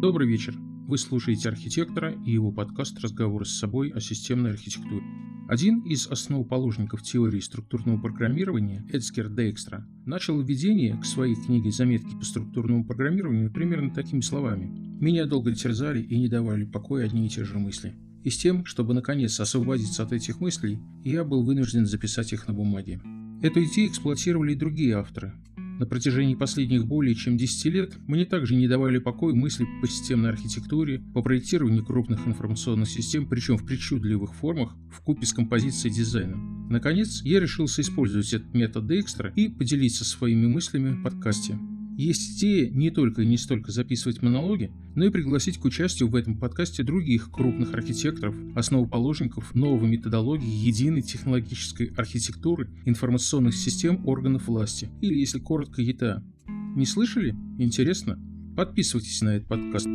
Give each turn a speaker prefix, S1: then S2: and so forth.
S1: Добрый вечер. Вы слушаете архитектора и его подкаст «Разговоры с собой о системной архитектуре». Один из основоположников теории структурного программирования, Эдскер Дейкстра, начал введение к своей книге «Заметки по структурному программированию» примерно такими словами. «Меня долго терзали и не давали покоя одни и те же мысли. И с тем, чтобы наконец освободиться от этих мыслей, я был вынужден записать их на бумаге. Эту идею эксплуатировали и другие авторы, на протяжении последних более чем 10 лет мне также не давали покоя мысли по системной архитектуре, по проектированию крупных информационных систем, причем в причудливых формах, в купе с композицией дизайна. Наконец, я решился использовать этот метод Дейкстра и поделиться своими мыслями в подкасте. Есть идея не только и не столько записывать монологи, но и пригласить к участию в этом подкасте других крупных архитекторов, основоположников новой методологии единой технологической архитектуры информационных систем органов власти, или, если коротко, ЕТА. Не слышали? Интересно? Подписывайтесь на этот подкаст.